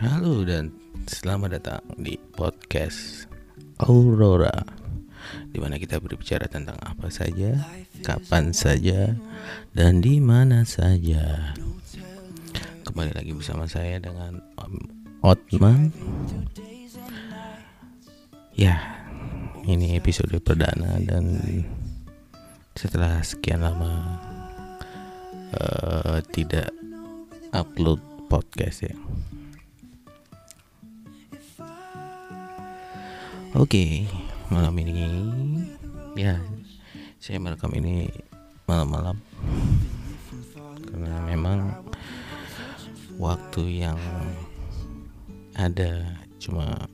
Halo dan selamat datang di podcast Aurora Di mana kita berbicara tentang apa saja, kapan saja, dan di mana saja. Kembali lagi bersama saya dengan Om Otman. Ya, ini episode perdana dan setelah sekian lama uh, tidak upload podcast ya Oke, malam ini. Ya saya merekam ini malam-malam. Karena memang waktu yang ada cuma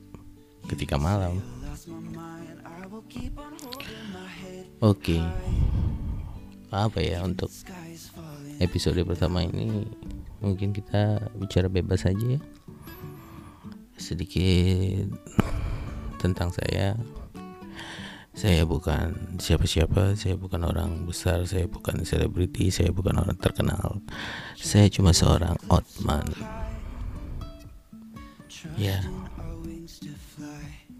ketika malam. Oke, apa ya untuk episode pertama ini? Mungkin kita bicara bebas saja ya. Sedikit tentang saya saya bukan siapa-siapa, saya bukan orang besar, saya bukan selebriti, saya bukan orang terkenal. Saya cuma seorang outman. Ya.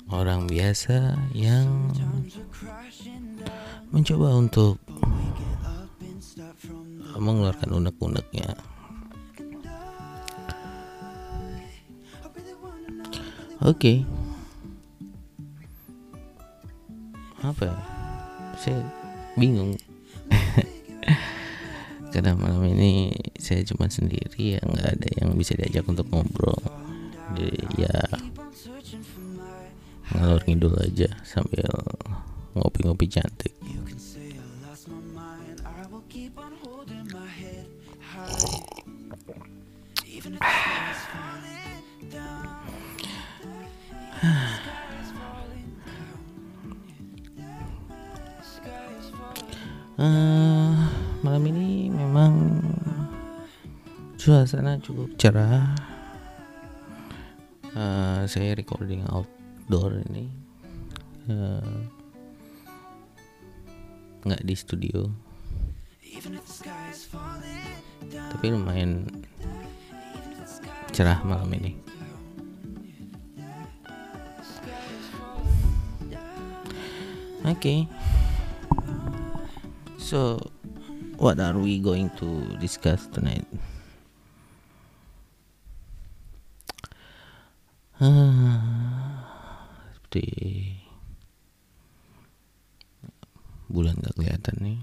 Orang biasa yang mencoba untuk mengeluarkan unek-uneknya. Oke. Okay. Apa? Ya saya bingung. Karena malam ini saya cuma sendiri ya nggak ada yang bisa diajak untuk ngobrol. Jadi ya ngalor ngidul aja sambil ngopi-ngopi cantik uh, malam ini memang suasana cukup cerah. Uh, saya recording outdoor ini uh, nggak di studio. Tapi lumayan cerah malam ini. Oke. okay. So, what are we going to discuss tonight? seperti bulan gak kelihatan nih,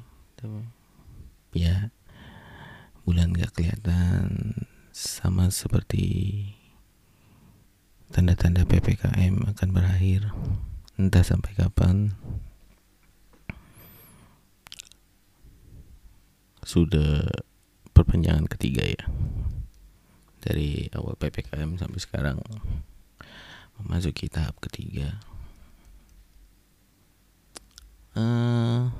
ya bulan gak kelihatan sama seperti tanda-tanda ppkm akan berakhir entah sampai kapan sudah perpanjangan ketiga ya. Dari awal ppkm sampai sekarang memasuki tahap ketiga. Uh,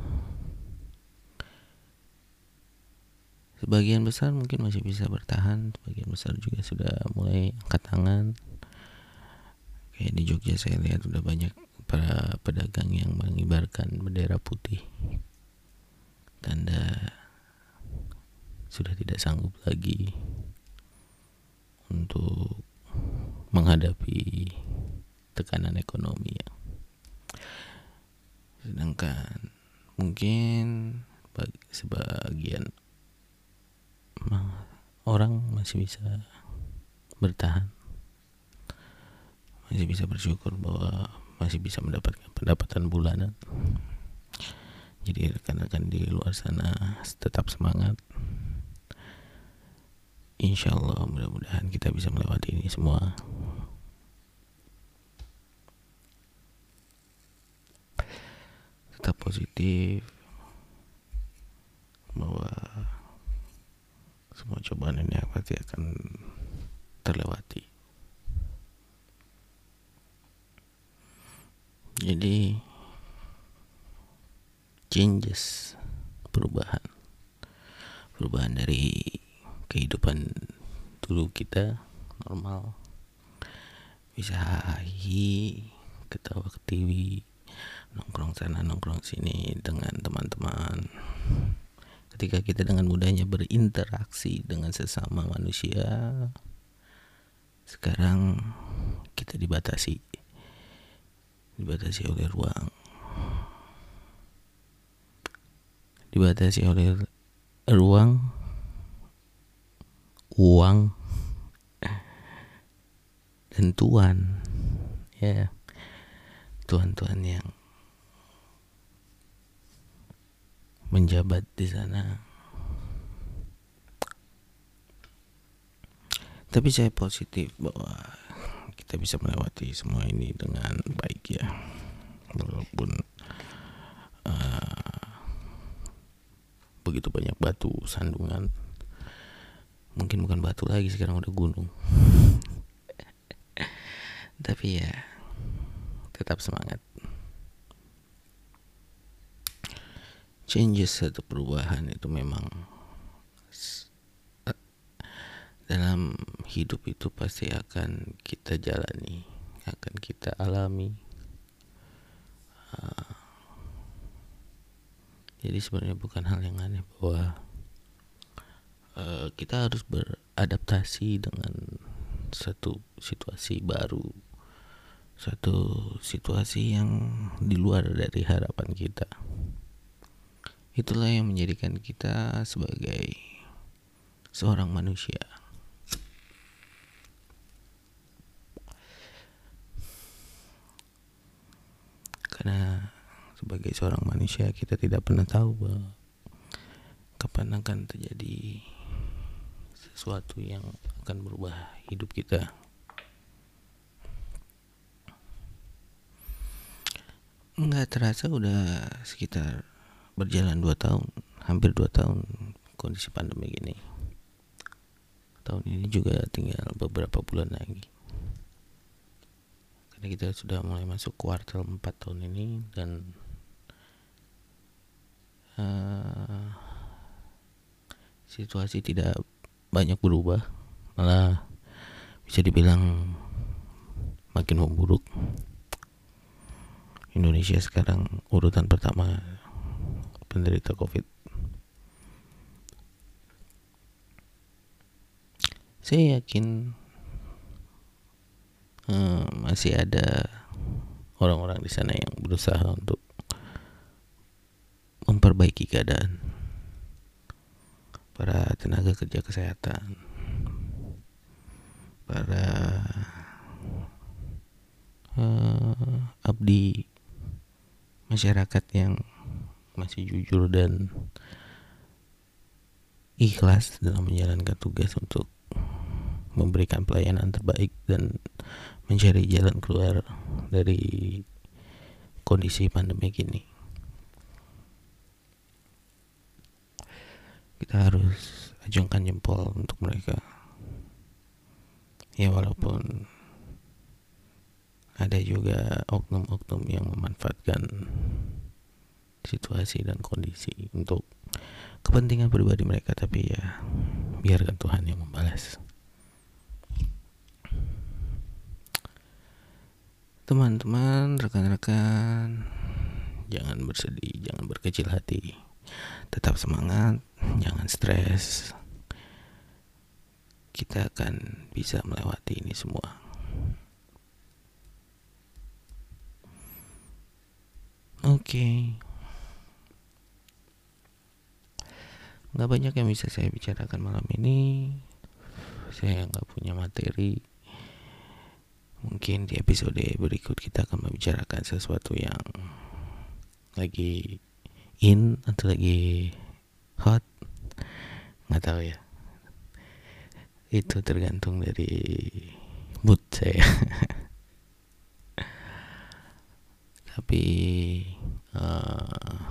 sebagian besar mungkin masih bisa bertahan sebagian besar juga sudah mulai angkat tangan. Kayak di Jogja saya lihat sudah banyak para pedagang yang mengibarkan bendera putih. Tanda sudah tidak sanggup lagi untuk menghadapi tekanan ekonomi ya. Sedangkan mungkin bagi sebagian orang masih bisa bertahan. Masih bisa bersyukur bahwa masih bisa mendapatkan pendapatan bulanan. Jadi rekan-rekan di luar sana tetap semangat Insya Allah mudah-mudahan kita bisa melewati ini semua. Tetap positif bahwa semua cobaan ini pasti akan terlewati. Jadi changes perubahan. Perubahan dari kehidupan dulu kita normal. Bisa hahi ketawa ke TV nongkrong sana nongkrong sini dengan teman-teman. Ketika kita dengan mudahnya berinteraksi dengan sesama manusia sekarang kita dibatasi. Dibatasi oleh ruang. Dibatasi oleh ruang uang dan tuan. Ya tuan-tuan yang menjabat di sana. Tapi saya positif bahwa kita bisa melewati semua ini dengan baik ya. Walaupun uh, begitu banyak batu sandungan mungkin bukan batu lagi sekarang udah gunung. Tapi ya tetap semangat. Changes atau perubahan itu memang dalam hidup itu pasti akan kita jalani akan kita alami. Uh, jadi sebenarnya bukan hal yang aneh bahwa uh, kita harus beradaptasi dengan satu situasi baru satu situasi yang di luar dari harapan kita. Itulah yang menjadikan kita sebagai seorang manusia. Karena sebagai seorang manusia kita tidak pernah tahu bahwa kapan akan terjadi sesuatu yang akan berubah hidup kita. nggak terasa udah sekitar berjalan dua tahun hampir dua tahun kondisi pandemi gini tahun ini juga tinggal beberapa bulan lagi karena kita sudah mulai masuk kuartal 4 tahun ini dan uh, situasi tidak banyak berubah. Malah bisa dibilang makin memburuk. Indonesia sekarang urutan pertama penderita COVID. Saya yakin uh, masih ada orang-orang di sana yang berusaha untuk memperbaiki keadaan para tenaga kerja kesehatan, para uh, abdi masyarakat yang masih jujur dan ikhlas dalam menjalankan tugas untuk memberikan pelayanan terbaik dan mencari jalan keluar dari kondisi pandemi ini. Kita harus ajungkan jempol untuk mereka. Ya walaupun ada juga oknum-oknum yang memanfaatkan situasi dan kondisi untuk kepentingan pribadi mereka tapi ya biarkan Tuhan yang membalas. Teman-teman rekan-rekan jangan bersedih jangan berkecil hati. Tetap semangat jangan stres kita akan bisa melewati ini semua Oke. Okay. Nggak banyak yang bisa saya bicarakan malam ini. Saya nggak punya materi. Mungkin di episode berikut kita akan membicarakan sesuatu yang lagi in atau lagi hot. Nggak tahu ya. Itu tergantung dari mood saya. tapi uh,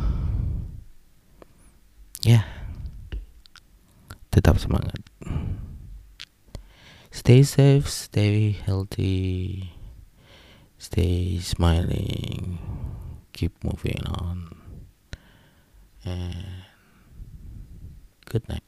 ya tetap semangat stay safe stay healthy stay smiling keep moving on and good night